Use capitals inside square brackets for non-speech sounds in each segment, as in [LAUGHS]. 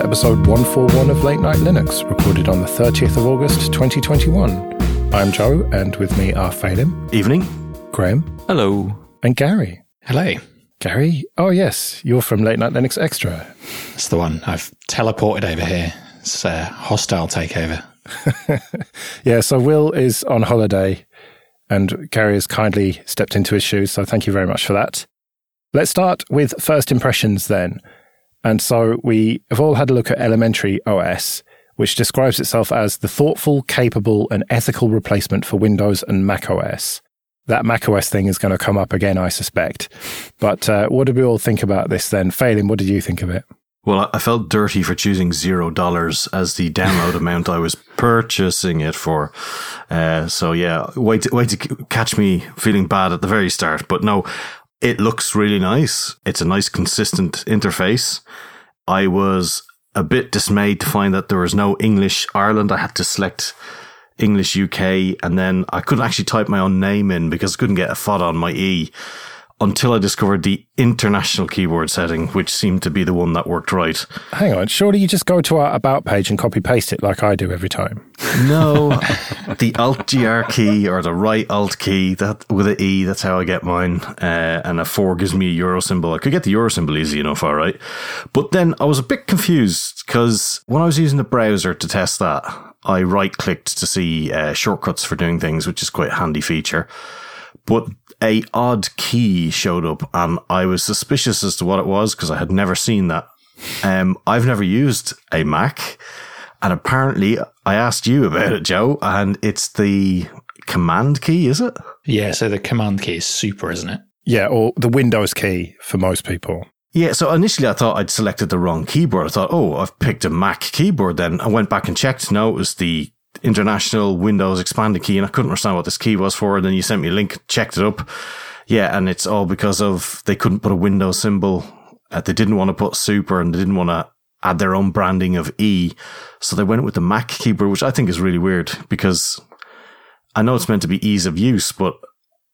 to episode 141 of Late Night Linux, recorded on the 30th of August 2021. I'm Joe, and with me are Phelim. Evening. Graham. Hello. And Gary. Hello. Gary? Oh, yes, you're from Late Night Linux Extra. That's the one. I've teleported over here. It's a hostile takeover. [LAUGHS] yeah, so Will is on holiday, and Gary has kindly stepped into his shoes, so thank you very much for that. Let's start with first impressions then. And so we have all had a look at Elementary OS, which describes itself as the thoughtful, capable, and ethical replacement for Windows and Mac OS. That Mac OS thing is going to come up again, I suspect. But uh, what did we all think about this then? Phelim, what did you think of it? Well, I felt dirty for choosing zero dollars as the download [LAUGHS] amount I was purchasing it for. Uh, so yeah, wait, to, wait to catch me feeling bad at the very start. But no, it looks really nice. It's a nice, consistent interface. I was a bit dismayed to find that there was no English Ireland. I had to select English UK and then I couldn't actually type my own name in because I couldn't get a fada on my E until I discovered the international keyboard setting, which seemed to be the one that worked right. Hang on, surely you just go to our about page and copy paste it like I do every time. No, the Alt GR key or the right Alt key that with an E, that's how I get mine. Uh, and a four gives me a euro symbol. I could get the euro symbol easy enough, all right. But then I was a bit confused because when I was using the browser to test that, I right clicked to see uh, shortcuts for doing things, which is quite a handy feature. But a odd key showed up and I was suspicious as to what it was because I had never seen that. Um, I've never used a Mac and apparently I asked you about it, Joe, and it's the command key, is it? Yeah. So the command key is super, isn't it? Yeah. Or the Windows key for most people. Yeah, so initially I thought I'd selected the wrong keyboard. I thought, oh, I've picked a Mac keyboard then. I went back and checked. No, it was the international Windows expanded key, and I couldn't understand what this key was for. And then you sent me a link, checked it up. Yeah, and it's all because of they couldn't put a Windows symbol. Uh, they didn't want to put super, and they didn't want to add their own branding of E. So they went with the Mac keyboard, which I think is really weird because I know it's meant to be ease of use, but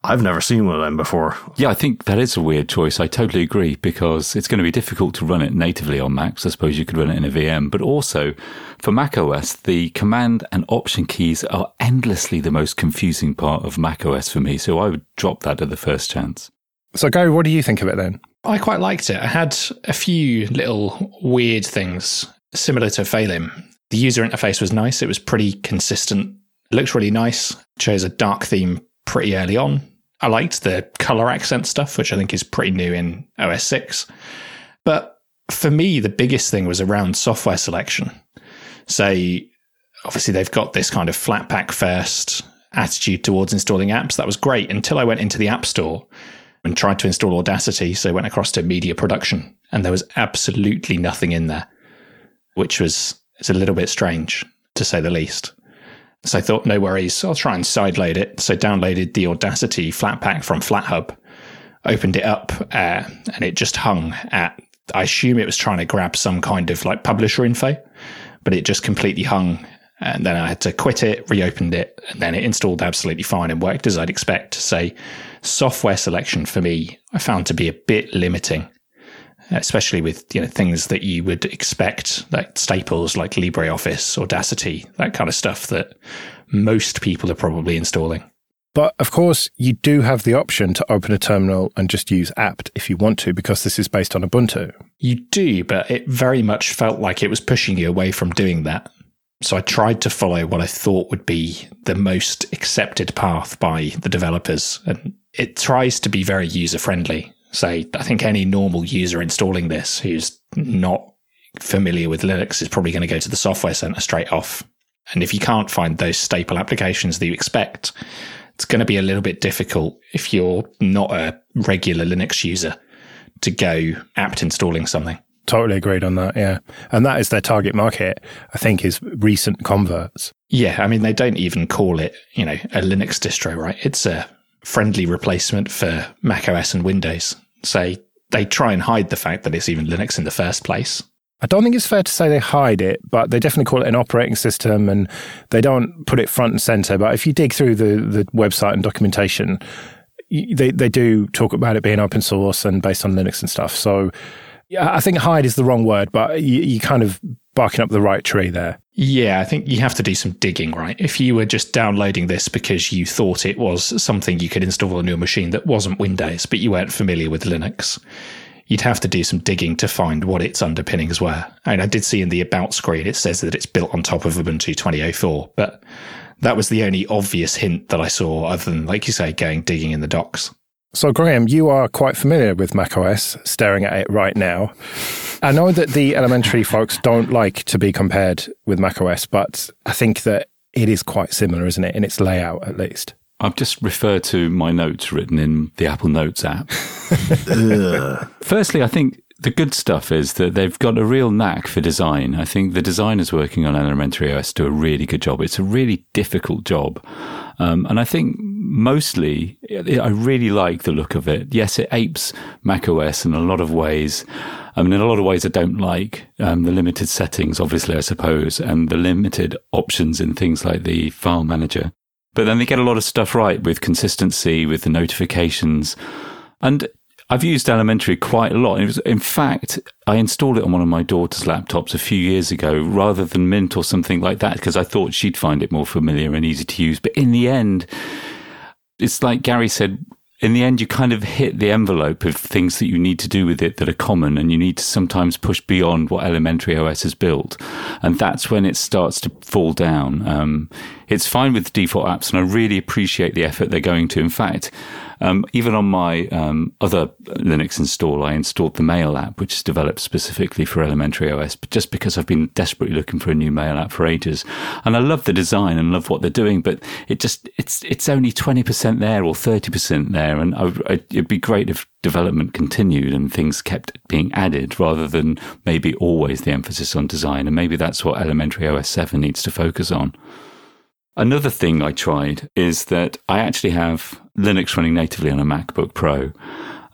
I've never seen one of them before. Yeah, I think that is a weird choice. I totally agree because it's going to be difficult to run it natively on Macs. I suppose you could run it in a VM, but also for Mac OS, the command and option keys are endlessly the most confusing part of Mac OS for me. So I would drop that at the first chance. So, Gary, what do you think of it then? I quite liked it. I had a few little weird things similar to Phelim. The user interface was nice. It was pretty consistent. It looked really nice. Chose a dark theme pretty early on. I liked the color accent stuff, which I think is pretty new in OS 6. But for me, the biggest thing was around software selection. So obviously they've got this kind of Flatpak first attitude towards installing apps. That was great until I went into the App Store and tried to install Audacity. So I went across to media production and there was absolutely nothing in there, which was it's a little bit strange to say the least. So I thought, no worries, I'll try and sideload it. So downloaded the Audacity Flatpak from FlatHub, opened it up, uh, and it just hung at. I assume it was trying to grab some kind of like publisher info, but it just completely hung. And then I had to quit it, reopened it, and then it installed absolutely fine and worked as I'd expect. So software selection for me, I found to be a bit limiting especially with you know things that you would expect, like staples like LibreOffice, Audacity, that kind of stuff that most people are probably installing. But of course, you do have the option to open a terminal and just use apt if you want to, because this is based on Ubuntu. You do, but it very much felt like it was pushing you away from doing that. So I tried to follow what I thought would be the most accepted path by the developers. And it tries to be very user friendly. So I think any normal user installing this who's not familiar with Linux is probably going to go to the software center straight off. And if you can't find those staple applications that you expect, it's going to be a little bit difficult if you're not a regular Linux user to go apt installing something. Totally agreed on that. Yeah. And that is their target market, I think, is recent converts. Yeah. I mean, they don't even call it, you know, a Linux distro, right? It's a friendly replacement for Mac OS and Windows say they try and hide the fact that it's even Linux in the first place. I don't think it's fair to say they hide it, but they definitely call it an operating system and they don't put it front and center. But if you dig through the, the website and documentation, they, they do talk about it being open source and based on Linux and stuff. So Yeah, I think hide is the wrong word, but you, you kind of barking up the right tree there. Yeah, I think you have to do some digging, right? If you were just downloading this because you thought it was something you could install on your machine that wasn't Windows, but you weren't familiar with Linux, you'd have to do some digging to find what its underpinnings were. And I did see in the About screen, it says that it's built on top of Ubuntu 2004, but that was the only obvious hint that I saw, other than, like you say, going digging in the docs. So, Graham, you are quite familiar with macOS, staring at it right now. I know that the elementary [LAUGHS] folks don't like to be compared with macOS, but I think that it is quite similar, isn't it, in its layout at least? I've just referred to my notes written in the Apple Notes app. [LAUGHS] Firstly, I think the good stuff is that they've got a real knack for design. I think the designers working on Elementary OS do a really good job. It's a really difficult job. Um, and I think mostly I really like the look of it. Yes, it apes Mac OS in a lot of ways. I mean, in a lot of ways, I don't like um, the limited settings, obviously, I suppose, and the limited options in things like the file manager. But then they get a lot of stuff right with consistency, with the notifications. And I've used Elementary quite a lot. Was, in fact, I installed it on one of my daughter's laptops a few years ago rather than Mint or something like that because I thought she'd find it more familiar and easy to use. But in the end, it's like Gary said, in the end, you kind of hit the envelope of things that you need to do with it that are common, and you need to sometimes push beyond what Elementary OS has built. And that's when it starts to fall down. Um, it's fine with default apps, and I really appreciate the effort they're going to. In fact, um, even on my um, other Linux install, I installed the Mail app, which is developed specifically for Elementary OS, but just because I've been desperately looking for a new Mail app for ages, and I love the design and love what they're doing, but it just it's it's only twenty percent there or thirty percent there, and I, I, it'd be great if development continued and things kept being added rather than maybe always the emphasis on design, and maybe that's what Elementary OS seven needs to focus on. Another thing I tried is that I actually have Linux running natively on a MacBook Pro.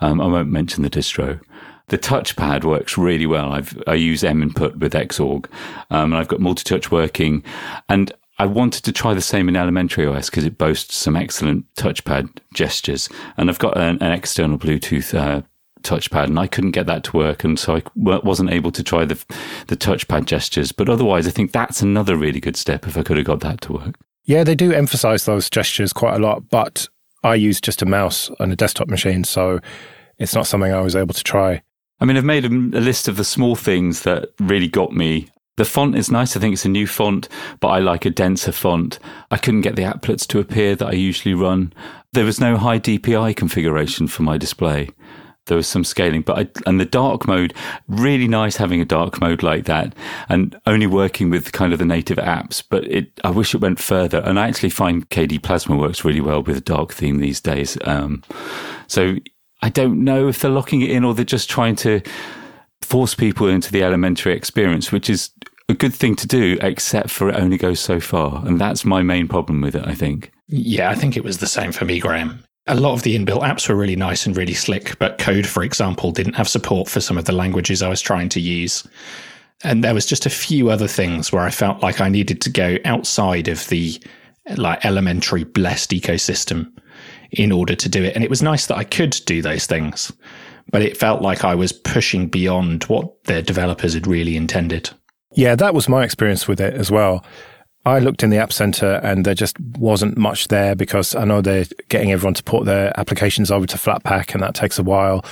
Um, I won't mention the distro. The touchpad works really well. I've, I use M input with Xorg, um, and I've got multi-touch working. And I wanted to try the same in Elementary OS because it boasts some excellent touchpad gestures. And I've got an, an external Bluetooth uh, touchpad, and I couldn't get that to work, and so I wasn't able to try the the touchpad gestures. But otherwise, I think that's another really good step if I could have got that to work. Yeah, they do emphasize those gestures quite a lot, but I use just a mouse on a desktop machine, so it's not something I was able to try. I mean, I've made a, a list of the small things that really got me. The font is nice. I think it's a new font, but I like a denser font. I couldn't get the applets to appear that I usually run. There was no high DPI configuration for my display there was some scaling, but I, and the dark mode, really nice having a dark mode like that and only working with kind of the native apps. But it, I wish it went further. And I actually find KDE Plasma works really well with a dark theme these days. Um, so I don't know if they're locking it in or they're just trying to force people into the elementary experience, which is a good thing to do, except for it only goes so far. And that's my main problem with it, I think. Yeah, I think it was the same for me, Graham a lot of the inbuilt apps were really nice and really slick, but code, for example, didn't have support for some of the languages I was trying to use. And there was just a few other things where I felt like I needed to go outside of the like elementary blessed ecosystem in order to do it. And it was nice that I could do those things, but it felt like I was pushing beyond what the developers had really intended. Yeah, that was my experience with it as well. I looked in the App Center and there just wasn't much there because I know they're getting everyone to port their applications over to Flatpak and that takes a while.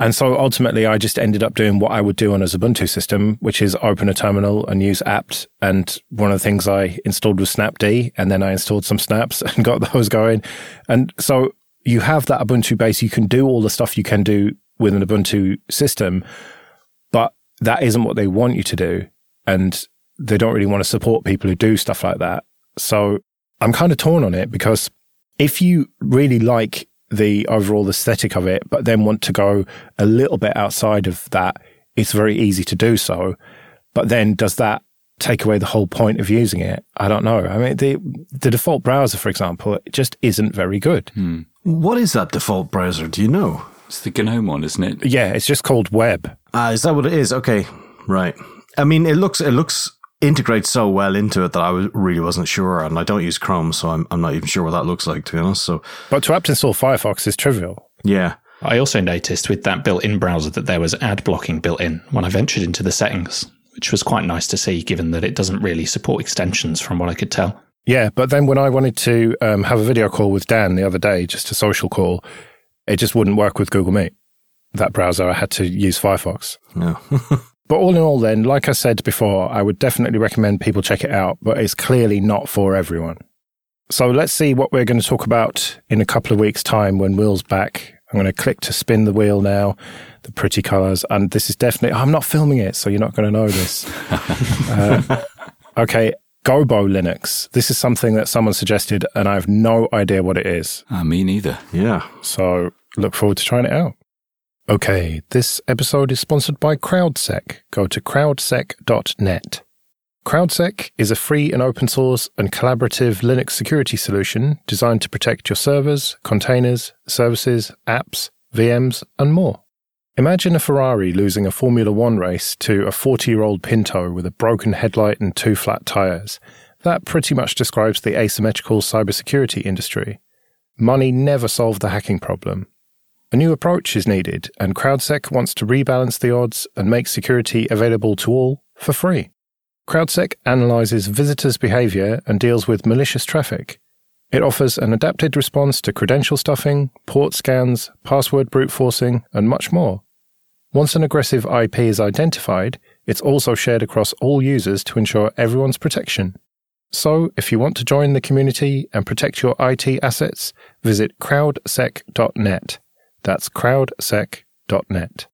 And so ultimately, I just ended up doing what I would do on a Ubuntu system, which is open a terminal and use apt. And one of the things I installed was Snapd, and then I installed some snaps [LAUGHS] and got those going. And so you have that Ubuntu base. You can do all the stuff you can do with an Ubuntu system, but that isn't what they want you to do. And they don't really want to support people who do stuff like that. So I'm kind of torn on it because if you really like the overall aesthetic of it, but then want to go a little bit outside of that, it's very easy to do so. But then does that take away the whole point of using it? I don't know. I mean, the the default browser, for example, it just isn't very good. Hmm. What is that default browser? Do you know? It's the GNOME one, isn't it? Yeah, it's just called Web. Ah, uh, is that what it is? Okay, right. I mean, it looks it looks integrates so well into it that I was, really wasn't sure. And I don't use Chrome, so I'm, I'm not even sure what that looks like, to be honest. So, But to apt install Firefox is trivial. Yeah. I also noticed with that built in browser that there was ad blocking built in when I ventured into the settings, which was quite nice to see given that it doesn't really support extensions from what I could tell. Yeah, but then when I wanted to um, have a video call with Dan the other day, just a social call, it just wouldn't work with Google Meet. That browser, I had to use Firefox. No. [LAUGHS] but all in all, then, like I said before, I would definitely recommend people check it out, but it's clearly not for everyone. So let's see what we're going to talk about in a couple of weeks' time when Will's back. I'm going to click to spin the wheel now, the pretty colors. And this is definitely, I'm not filming it, so you're not going to know this. [LAUGHS] uh, okay, Gobo Linux. This is something that someone suggested, and I have no idea what it is. Uh, me neither. Yeah. So look forward to trying it out. Okay, this episode is sponsored by CrowdSec. Go to crowdsec.net. CrowdSec is a free and open source and collaborative Linux security solution designed to protect your servers, containers, services, apps, VMs, and more. Imagine a Ferrari losing a Formula One race to a 40 year old Pinto with a broken headlight and two flat tyres. That pretty much describes the asymmetrical cybersecurity industry. Money never solved the hacking problem. A new approach is needed, and CrowdSec wants to rebalance the odds and make security available to all for free. CrowdSec analyzes visitors' behavior and deals with malicious traffic. It offers an adapted response to credential stuffing, port scans, password brute forcing, and much more. Once an aggressive IP is identified, it's also shared across all users to ensure everyone's protection. So, if you want to join the community and protect your IT assets, visit crowdsec.net. That's crowdsec.net.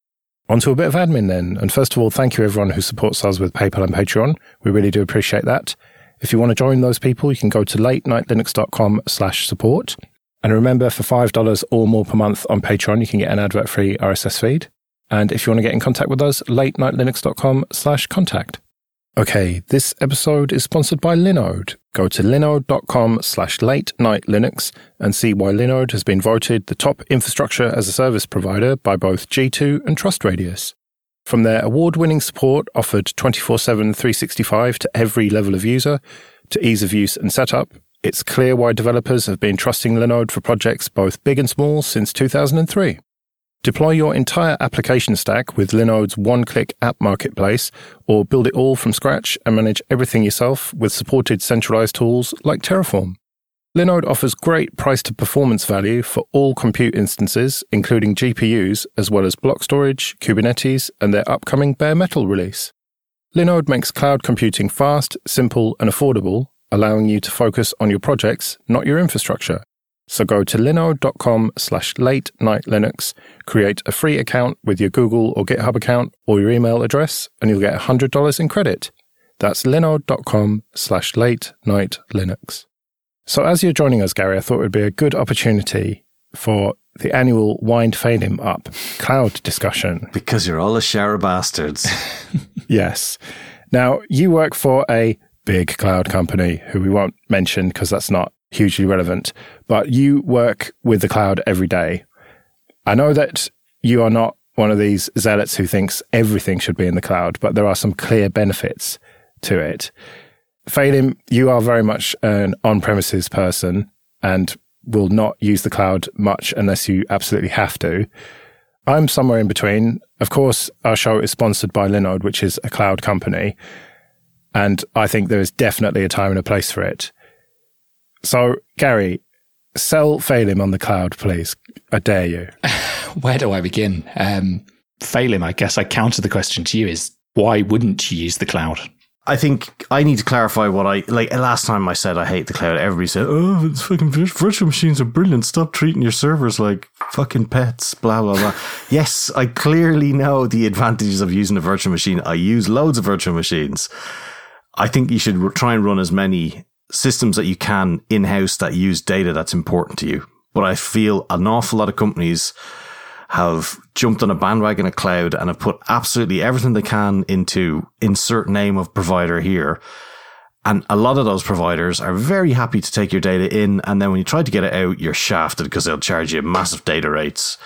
On to a bit of admin then. And first of all, thank you everyone who supports us with PayPal and Patreon. We really do appreciate that. If you want to join those people, you can go to latenightlinux.com slash support. And remember, for $5 or more per month on Patreon, you can get an advert-free RSS feed. And if you want to get in contact with us, latenightlinux.com slash contact. Okay, this episode is sponsored by Linode. Go to linode.com slash late night Linux and see why Linode has been voted the top infrastructure as a service provider by both G2 and TrustRadius. From their award winning support offered 24 7 365 to every level of user, to ease of use and setup, it's clear why developers have been trusting Linode for projects both big and small since 2003. Deploy your entire application stack with Linode's one click app marketplace, or build it all from scratch and manage everything yourself with supported centralized tools like Terraform. Linode offers great price to performance value for all compute instances, including GPUs, as well as block storage, Kubernetes, and their upcoming bare metal release. Linode makes cloud computing fast, simple, and affordable, allowing you to focus on your projects, not your infrastructure. So go to linode.com slash late night Linux, create a free account with your Google or GitHub account or your email address, and you'll get $100 in credit. That's linode.com slash late night Linux. So as you're joining us, Gary, I thought it would be a good opportunity for the annual Wind Phelim Up cloud discussion. Because you're all a shower bastards. [LAUGHS] yes. Now, you work for a big cloud company who we won't mention because that's not hugely relevant, but you work with the cloud every day. I know that you are not one of these zealots who thinks everything should be in the cloud, but there are some clear benefits to it. Phelim, you are very much an on premises person and will not use the cloud much unless you absolutely have to. I'm somewhere in between. Of course, our show is sponsored by Linode, which is a cloud company. And I think there is definitely a time and a place for it. So, Gary, sell Phelim on the cloud, please. I dare you. [LAUGHS] Where do I begin? Um, Phelim, I guess I counter the question to you is why wouldn't you use the cloud? I think I need to clarify what I like. Last time I said I hate the cloud, everybody said, "Oh, it's fucking virtual machines are brilliant. Stop treating your servers like fucking pets." Blah blah blah. [LAUGHS] yes, I clearly know the advantages of using a virtual machine. I use loads of virtual machines. I think you should try and run as many systems that you can in house that use data that's important to you. But I feel an awful lot of companies have jumped on a bandwagon of cloud and have put absolutely everything they can into insert name of provider here. And a lot of those providers are very happy to take your data in. And then when you try to get it out, you're shafted because they'll charge you massive data rates.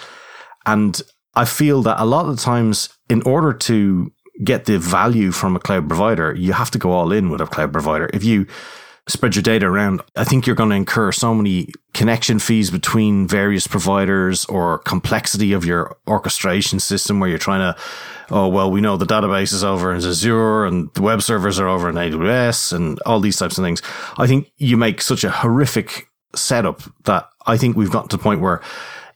And I feel that a lot of the times, in order to get the value from a cloud provider, you have to go all in with a cloud provider. If you spread your data around, I think you're going to incur so many connection fees between various providers or complexity of your orchestration system where you're trying to, oh, well, we know the database is over in Azure and the web servers are over in AWS and all these types of things. I think you make such a horrific setup that I think we've gotten to the point where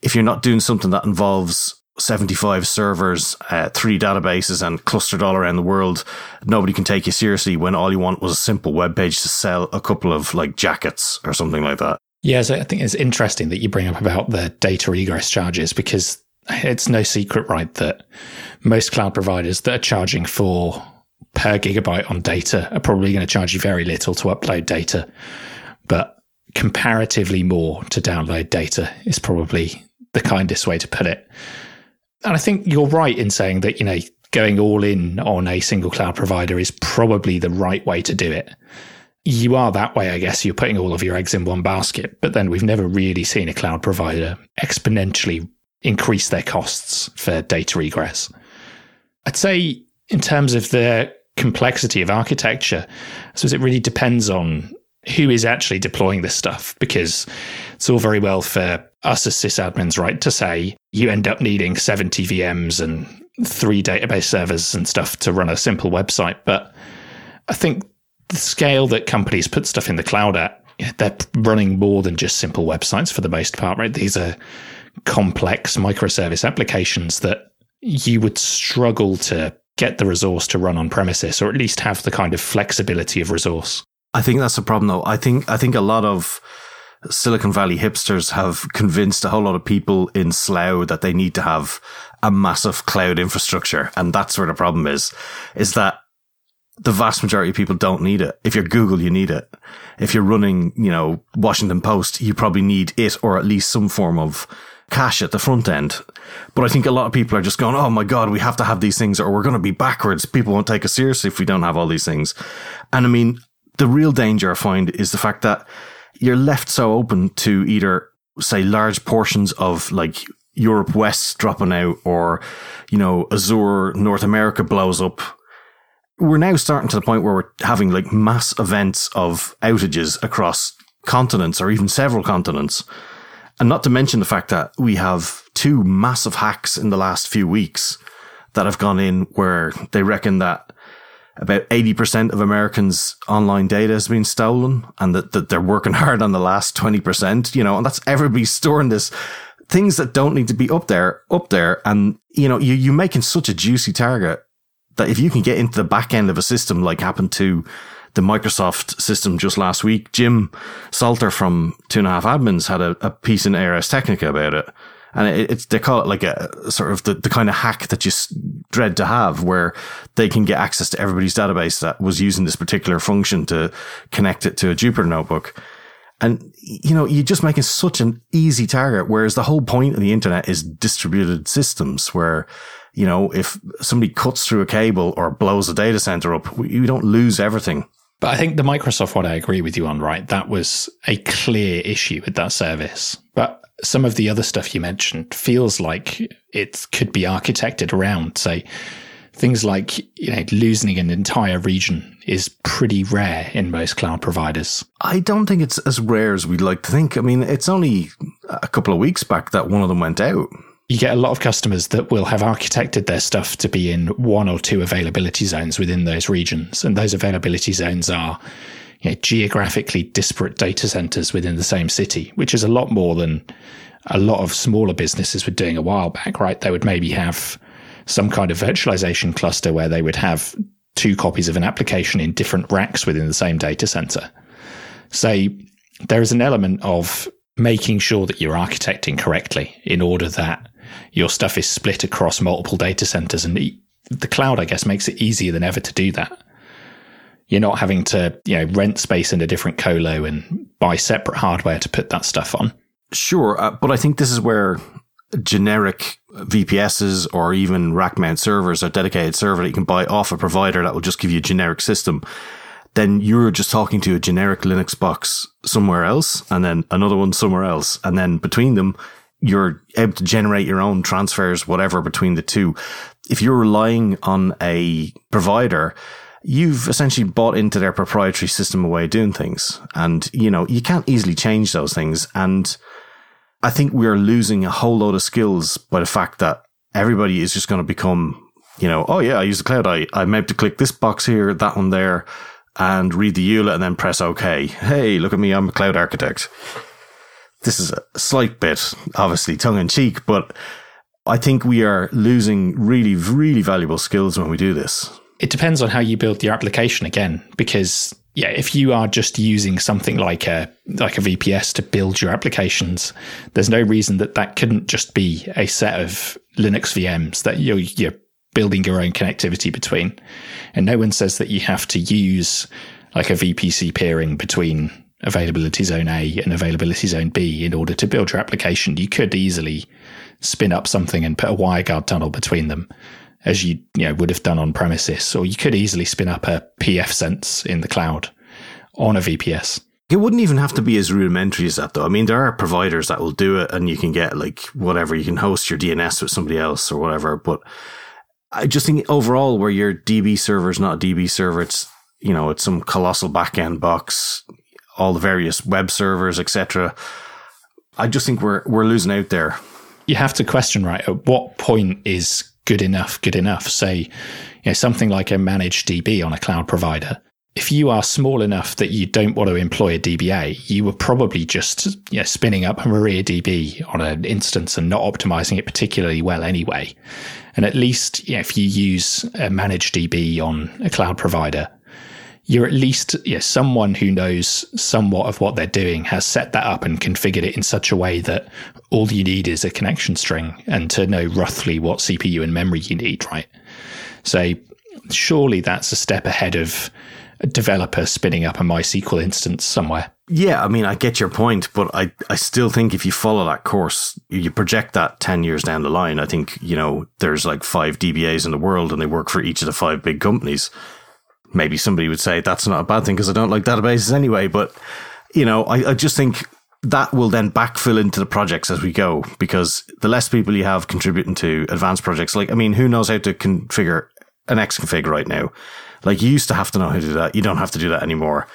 if you're not doing something that involves 75 servers, uh, three databases, and clustered all around the world, nobody can take you seriously when all you want was a simple web page to sell a couple of like jackets or something like that. Yeah, so I think it's interesting that you bring up about the data egress charges because it's no secret, right, that most cloud providers that are charging for per gigabyte on data are probably going to charge you very little to upload data, but comparatively more to download data is probably the kindest way to put it. And I think you're right in saying that, you know, going all in on a single cloud provider is probably the right way to do it. You are that way, I guess. You're putting all of your eggs in one basket, but then we've never really seen a cloud provider exponentially increase their costs for data egress. I'd say, in terms of the complexity of architecture, I suppose it really depends on who is actually deploying this stuff because it's all very well for us as sysadmins, right, to say you end up needing 70 VMs and three database servers and stuff to run a simple website. But I think the scale that companies put stuff in the cloud at, they're running more than just simple websites for the most part, right? These are complex microservice applications that you would struggle to get the resource to run on premises or at least have the kind of flexibility of resource. I think that's the problem though. I think I think a lot of Silicon Valley hipsters have convinced a whole lot of people in Slough that they need to have a massive cloud infrastructure. And that's where the problem is, is that the vast majority of people don't need it. If you're Google, you need it. If you're running, you know, Washington Post, you probably need it or at least some form of cache at the front end. But I think a lot of people are just going, Oh my God, we have to have these things or we're going to be backwards. People won't take us seriously if we don't have all these things. And I mean, the real danger I find is the fact that you're left so open to either say large portions of like Europe West dropping out or, you know, Azure North America blows up. We're now starting to the point where we're having like mass events of outages across continents or even several continents. And not to mention the fact that we have two massive hacks in the last few weeks that have gone in where they reckon that about 80% of Americans' online data has been stolen and that, that they're working [LAUGHS] hard on the last 20%, you know, and that's everybody storing this things that don't need to be up there, up there. And, you know, you, you're making such a juicy target that if you can get into the back end of a system like happened to the Microsoft system just last week, Jim Salter from Two and a Half Admins had a, a piece in Ars Technica about it and it, it's they call it like a sort of the, the kind of hack that you dread to have, where they can get access to everybody's database that was using this particular function to connect it to a Jupyter notebook. And, you know, you're just making such an easy target. Whereas the whole point of the internet is distributed systems where, you know, if somebody cuts through a cable or blows a data center up, you don't lose everything. But I think the Microsoft one I agree with you on, right? That was a clear issue with that service. But some of the other stuff you mentioned feels like it could be architected around, say, things like you know losing an entire region is pretty rare in most cloud providers. I don't think it's as rare as we'd like to think. I mean, it's only a couple of weeks back that one of them went out. You get a lot of customers that will have architected their stuff to be in one or two availability zones within those regions, and those availability zones are you know, geographically disparate data centers within the same city, which is a lot more than a lot of smaller businesses were doing a while back, right? They would maybe have some kind of virtualization cluster where they would have two copies of an application in different racks within the same data center. So there is an element of making sure that you're architecting correctly in order that your stuff is split across multiple data centers. And the cloud, I guess, makes it easier than ever to do that. You're not having to, you know, rent space in a different colo and buy separate hardware to put that stuff on. Sure, uh, but I think this is where generic VPSs or even rack mount servers, or dedicated server that you can buy off a provider that will just give you a generic system. Then you're just talking to a generic Linux box somewhere else and then another one somewhere else. And then between them, you're able to generate your own transfers, whatever between the two. If you're relying on a provider, you've essentially bought into their proprietary system of way of doing things. And, you know, you can't easily change those things. And I think we're losing a whole load of skills by the fact that everybody is just going to become, you know, oh yeah, I use the cloud. I, I meant to click this box here, that one there, and read the EULA and then press OK. Hey, look at me. I'm a cloud architect. This is a slight bit, obviously tongue in cheek, but I think we are losing really, really valuable skills when we do this. It depends on how you build your application again, because yeah, if you are just using something like a like a VPS to build your applications, there's no reason that that couldn't just be a set of Linux VMs that you're, you're building your own connectivity between. And no one says that you have to use like a VPC peering between availability zone A and availability zone B in order to build your application. You could easily spin up something and put a WireGuard tunnel between them, as you, you know, would have done on premises, or you could easily spin up a pfSense in the cloud on a VPS. It wouldn't even have to be as rudimentary as that, though. I mean, there are providers that will do it, and you can get like whatever you can host your DNS with somebody else or whatever. But I just think overall, where your DB server is not a DB server, it's you know it's some colossal backend box, all the various web servers, etc. I just think we're we're losing out there you have to question, right? At what point is good enough good enough? Say, you know, something like a managed DB on a cloud provider. If you are small enough that you don't want to employ a DBA, you were probably just you know, spinning up a MariaDB on an instance and not optimizing it particularly well anyway. And at least you know, if you use a managed DB on a cloud provider, you're at least yeah, someone who knows somewhat of what they're doing has set that up and configured it in such a way that all you need is a connection string and to know roughly what CPU and memory you need, right? So surely that's a step ahead of a developer spinning up a MySQL instance somewhere. Yeah, I mean, I get your point, but I, I still think if you follow that course, you project that 10 years down the line. I think, you know, there's like five DBAs in the world and they work for each of the five big companies maybe somebody would say that's not a bad thing because I don't like databases anyway. But, you know, I, I just think that will then backfill into the projects as we go because the less people you have contributing to advanced projects, like, I mean, who knows how to configure an Xconfig right now? Like, you used to have to know how to do that. You don't have to do that anymore.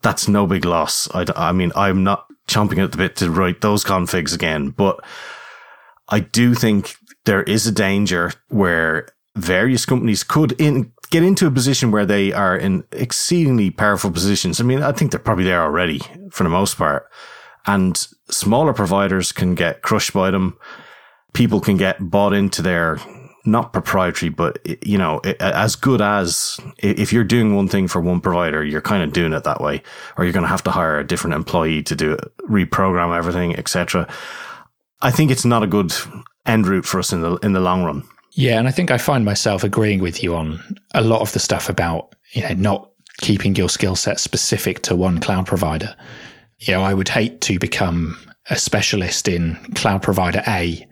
That's no big loss. I, I mean, I'm not chomping at the bit to write those configs again, but I do think there is a danger where various companies could in get into a position where they are in exceedingly powerful positions. I mean, I think they're probably there already for the most part. And smaller providers can get crushed by them. People can get bought into their not proprietary, but you know, as good as if you're doing one thing for one provider, you're kind of doing it that way, or you're going to have to hire a different employee to do it, reprogram everything, etc. I think it's not a good end route for us in the in the long run. Yeah, and I think I find myself agreeing with you on a lot of the stuff about you know not keeping your skill set specific to one cloud provider. You know, I would hate to become a specialist in cloud provider A,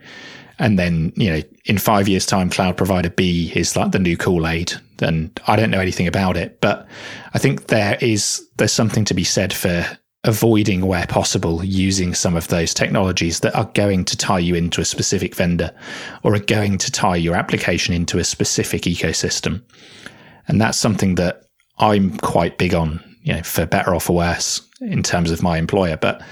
and then you know in five years' time, cloud provider B is like the new Kool Aid. And I don't know anything about it, but I think there is there's something to be said for avoiding where possible using some of those technologies that are going to tie you into a specific vendor or are going to tie your application into a specific ecosystem. And that's something that I'm quite big on, you know, for better or for worse in terms of my employer. But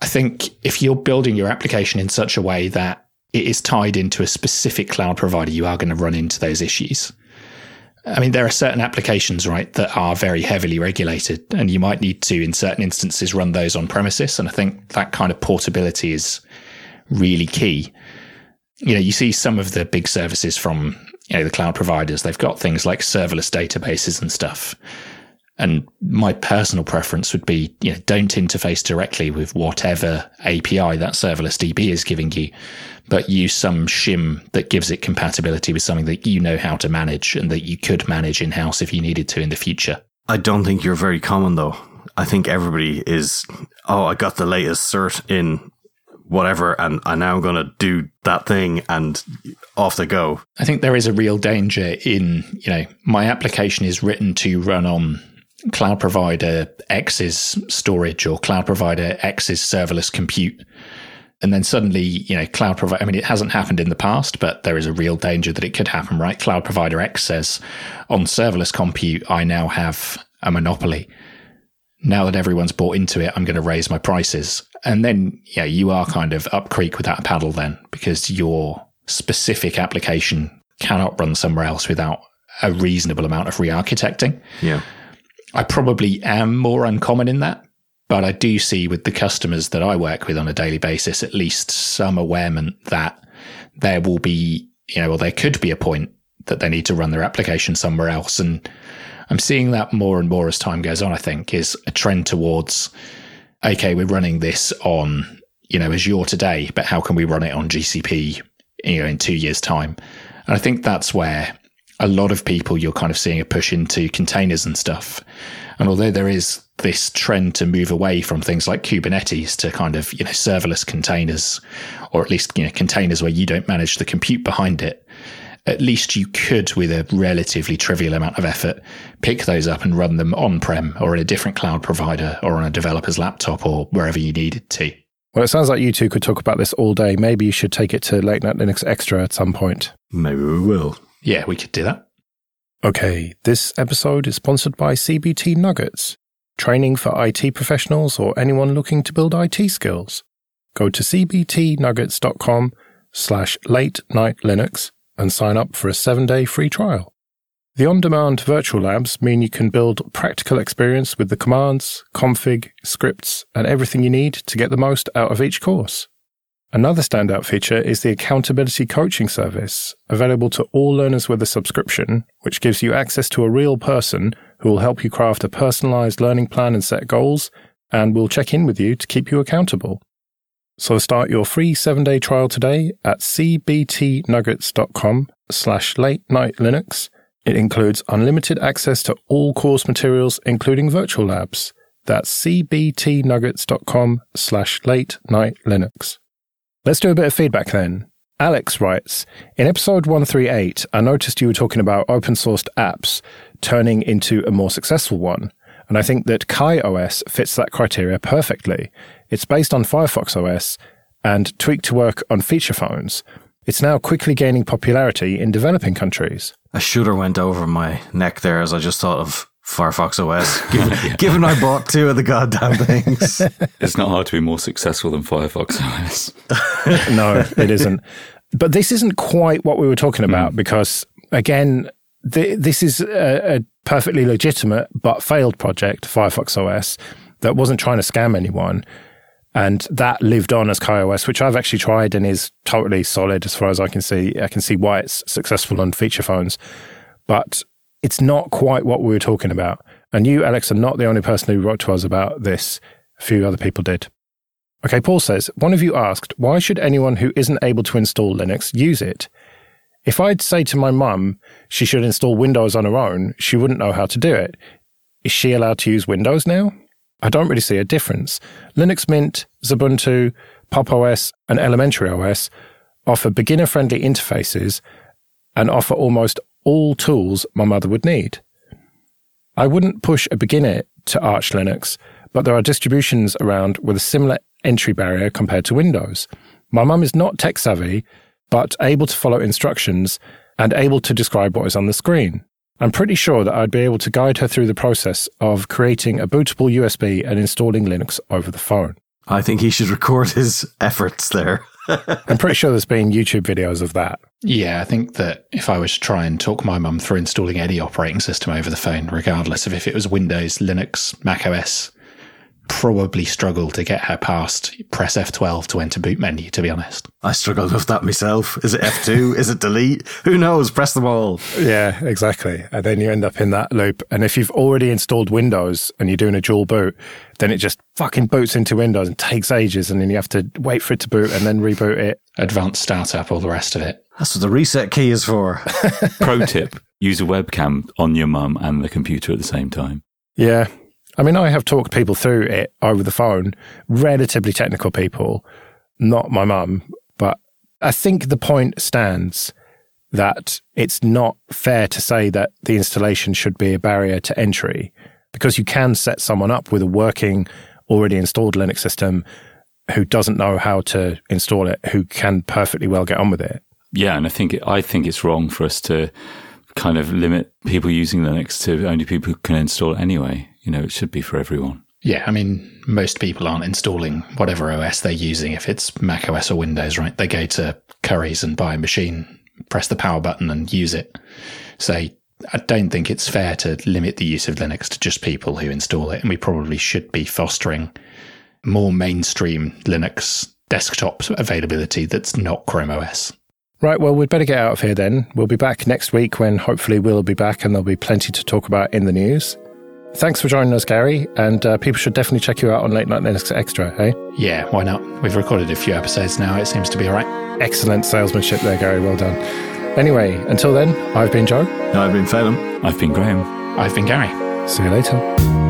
I think if you're building your application in such a way that it is tied into a specific cloud provider, you are going to run into those issues. I mean, there are certain applications, right, that are very heavily regulated, and you might need to, in certain instances, run those on premises. And I think that kind of portability is really key. You know, you see some of the big services from, you know, the cloud providers, they've got things like serverless databases and stuff. And my personal preference would be, you know, don't interface directly with whatever API that serverless DB is giving you, but use some shim that gives it compatibility with something that you know how to manage and that you could manage in house if you needed to in the future. I don't think you're very common though. I think everybody is, oh, I got the latest cert in whatever and I'm now going to do that thing and off they go. I think there is a real danger in, you know, my application is written to run on cloud provider X's storage or cloud provider X's serverless compute. And then suddenly, you know, cloud provider, I mean, it hasn't happened in the past, but there is a real danger that it could happen, right? Cloud provider X says on serverless compute, I now have a monopoly. Now that everyone's bought into it, I'm going to raise my prices. And then, yeah, you are kind of up creek without a paddle then because your specific application cannot run somewhere else without a reasonable amount of re architecting. Yeah. I probably am more uncommon in that, but I do see with the customers that I work with on a daily basis at least some awareness that there will be, you know, or there could be a point that they need to run their application somewhere else. And I'm seeing that more and more as time goes on, I think, is a trend towards, okay, we're running this on, you know, Azure today, but how can we run it on GCP, you know, in two years' time? And I think that's where a lot of people you're kind of seeing a push into containers and stuff. And although there is this trend to move away from things like Kubernetes to kind of, you know, serverless containers, or at least, you know, containers where you don't manage the compute behind it, at least you could, with a relatively trivial amount of effort, pick those up and run them on prem or in a different cloud provider or on a developer's laptop or wherever you needed to. Well, it sounds like you two could talk about this all day. Maybe you should take it to Late Night Linux Extra at some point. Maybe we will. Yeah, we could do that. Okay, this episode is sponsored by CBT Nuggets, training for IT professionals or anyone looking to build IT skills. Go to cbtnuggets.com slash late night Linux and sign up for a seven day free trial. The on demand virtual labs mean you can build practical experience with the commands, config, scripts, and everything you need to get the most out of each course. Another standout feature is the accountability coaching service, available to all learners with a subscription, which gives you access to a real person who will help you craft a personalized learning plan and set goals, and will check in with you to keep you accountable. So start your free seven-day trial today at cbtnuggets.com slash late night Linux. It includes unlimited access to all course materials, including virtual labs. That's cbtnuggets.com slash late night Linux. Let's do a bit of feedback then. Alex writes, in episode 138, I noticed you were talking about open sourced apps turning into a more successful one. And I think that KaiOS fits that criteria perfectly. It's based on Firefox OS and tweaked to work on feature phones. It's now quickly gaining popularity in developing countries. A shooter went over my neck there as I just thought of Firefox OS, [LAUGHS] given, yeah. given I bought two of the goddamn things. [LAUGHS] It's not hard to be more successful than Firefox OS. no, it isn't. But this isn't quite what we were talking about mm. because, again, th- this is a, a perfectly legitimate but failed project, Firefox OS, that wasn't trying to scam anyone. And that lived on as KaiOS, which I've actually tried and is totally solid as far as I can see. I can see why it's successful on feature phones. But it's not quite what we were talking about. And you, Alex, are not the only person who wrote to us about this. A few other people did. Okay, Paul says, one of you asked, why should anyone who isn't able to install Linux use it? If I'd say to my mum she should install Windows on her own, she wouldn't know how to do it. Is she allowed to use Windows now? I don't really see a difference. Linux Mint, Xubuntu, Pop OS, and Elementary OS offer beginner friendly interfaces and offer almost all tools my mother would need. I wouldn't push a beginner to Arch Linux, but there are distributions around with a similar entry barrier compared to Windows. My mum is not tech savvy, but able to follow instructions and able to describe what is on the screen. I'm pretty sure that I'd be able to guide her through the process of creating a bootable USB and installing Linux over the phone. I think he should record his efforts there. [LAUGHS] I'm pretty sure there's been YouTube videos of that. Yeah, I think that if I was to try and talk my mum through installing any operating system over the phone, regardless of if it was Windows, Linux, Mac OS, probably struggle to get her past press F12 to enter boot menu, to be honest. I struggled with that myself. Is it F2? Is it delete? Who knows? Press them all. Yeah, exactly. And then you end up in that loop. And if you've already installed Windows and you're doing a dual boot, then it just fucking boots into Windows and takes ages. And then you have to wait for it to boot and then reboot it. Advanced startup, all the rest of it. That's what the reset key is for. Pro tip use a webcam on your mum and the computer at the same time. Yeah, I mean, I have talked people through it over the phone, relatively technical people, not my mum, but I think the point stands that it's not fair to say that the installation should be a barrier to entry because you can set someone up with a working, already installed Linux system who doesn't know how to install it who can perfectly well get on with it. Yeah, and I think I think it's wrong for us to kind of limit people using Linux to only people who can install it anyway. You know, it should be for everyone. Yeah, I mean, most people aren't installing whatever OS they're using. If it's Mac OS or Windows, right? They go to Curry's and buy a machine, press the power button, and use it. So I don't think it's fair to limit the use of Linux to just people who install it. And we probably should be fostering more mainstream Linux desktop availability that's not Chrome OS. Right, well, we'd better get out of here then. We'll be back next week when hopefully we'll be back and there'll be plenty to talk about in the news. Thanks for joining us, Gary, and uh, people should definitely check you out on Late Night Linux Extra, hey? Yeah, why not? We've recorded a few episodes now. It seems to be all right. Excellent salesmanship there, Gary. Well done. Anyway, until then, I've been Joe. I've been Phelim. I've been Graham. I've been Gary. See you later.